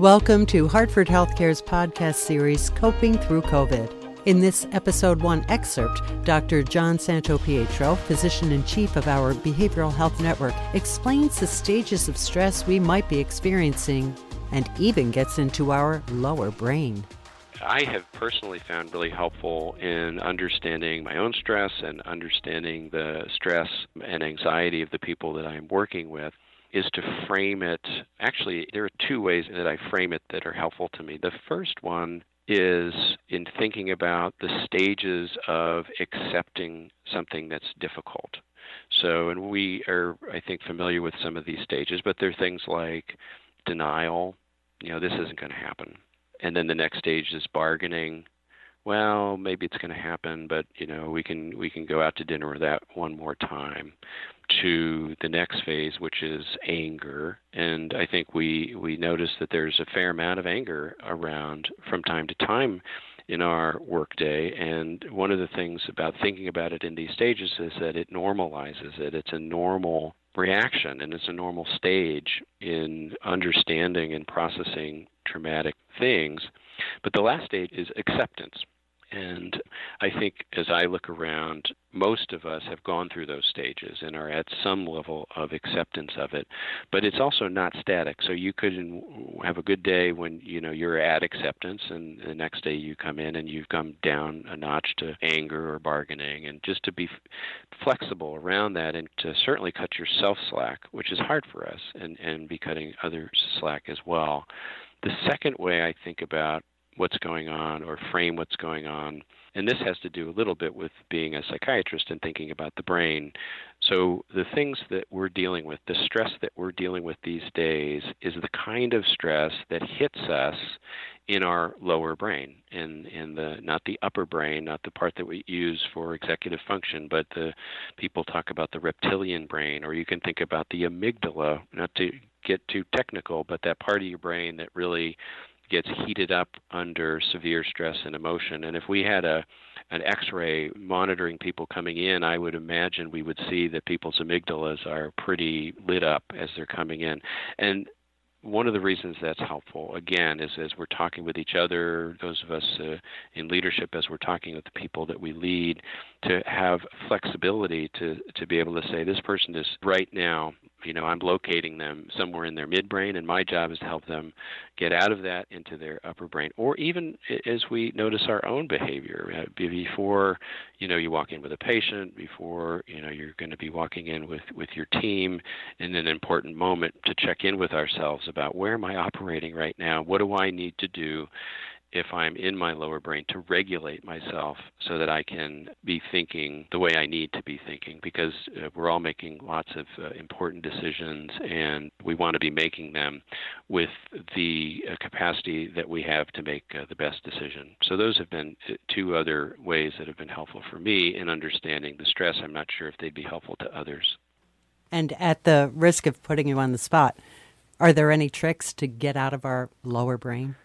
Welcome to Hartford Healthcare's podcast series, Coping Through COVID. In this episode one excerpt, Dr. John Santopietro, physician in chief of our Behavioral Health Network, explains the stages of stress we might be experiencing and even gets into our lower brain. I have personally found really helpful in understanding my own stress and understanding the stress and anxiety of the people that I'm working with is to frame it. Actually, there are two ways that I frame it that are helpful to me. The first one is in thinking about the stages of accepting something that's difficult. So, and we are, I think, familiar with some of these stages, but there are things like denial, you know, this isn't going to happen. And then the next stage is bargaining. Well, maybe it's going to happen, but you know, we can we can go out to dinner with that one more time to the next phase, which is anger. And I think we, we notice that there's a fair amount of anger around from time to time in our workday. And one of the things about thinking about it in these stages is that it normalizes it. It's a normal reaction and it's a normal stage in understanding and processing traumatic things. But the last stage is acceptance. And I think as I look around, most of us have gone through those stages and are at some level of acceptance of it. But it's also not static. So you could have a good day when you know you're at acceptance, and the next day you come in and you've come down a notch to anger or bargaining, and just to be flexible around that, and to certainly cut yourself slack, which is hard for us, and and be cutting others slack as well. The second way I think about what's going on or frame what's going on. And this has to do a little bit with being a psychiatrist and thinking about the brain. So, the things that we're dealing with, the stress that we're dealing with these days, is the kind of stress that hits us in our lower brain, in, in the not the upper brain, not the part that we use for executive function, but the people talk about the reptilian brain, or you can think about the amygdala, not to get too technical, but that part of your brain that really gets heated up under severe stress and emotion. And if we had a an X-ray monitoring people coming in, I would imagine we would see that people's amygdalas are pretty lit up as they're coming in. And one of the reasons that's helpful, again, is as we're talking with each other, those of us uh, in leadership, as we're talking with the people that we lead, to have flexibility to, to be able to say, this person is right now you know, I'm locating them somewhere in their midbrain, and my job is to help them get out of that into their upper brain. Or even as we notice our own behavior uh, before, you know, you walk in with a patient, before you know you're going to be walking in with with your team, in an important moment to check in with ourselves about where am I operating right now? What do I need to do? If I'm in my lower brain to regulate myself so that I can be thinking the way I need to be thinking because uh, we're all making lots of uh, important decisions and we want to be making them with the uh, capacity that we have to make uh, the best decision. So those have been uh, two other ways that have been helpful for me in understanding the stress. I'm not sure if they'd be helpful to others. And at the risk of putting you on the spot, are there any tricks to get out of our lower brain?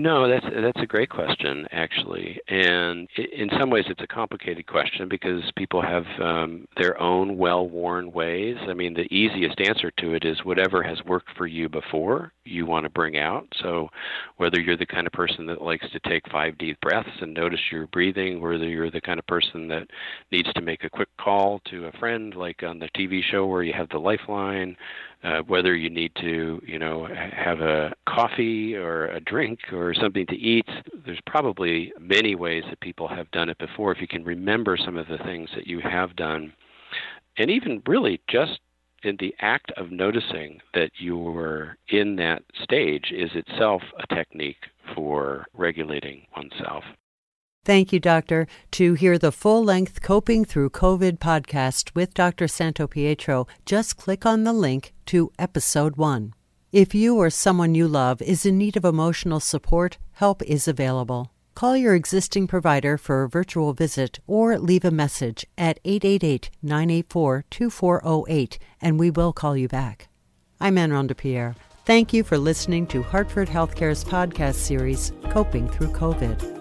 No, that's that's a great question actually, and in some ways it's a complicated question because people have um, their own well-worn ways. I mean, the easiest answer to it is whatever has worked for you before, you want to bring out. So, whether you're the kind of person that likes to take five deep breaths and notice your breathing, whether you're the kind of person that needs to make a quick call to a friend, like on the TV show where you have the lifeline, uh, whether you need to, you know, have a coffee or a drink or something to eat. There's probably many ways that people have done it before. If you can remember some of the things that you have done, and even really just in the act of noticing that you're in that stage is itself a technique for regulating oneself. Thank you, Doctor. To hear the full length Coping Through COVID podcast with Dr. Santopietro, just click on the link to episode one. If you or someone you love is in need of emotional support, help is available. Call your existing provider for a virtual visit or leave a message at 888 984 2408 and we will call you back. I'm Anne Ronda Pierre. Thank you for listening to Hartford Healthcare's podcast series, Coping Through COVID.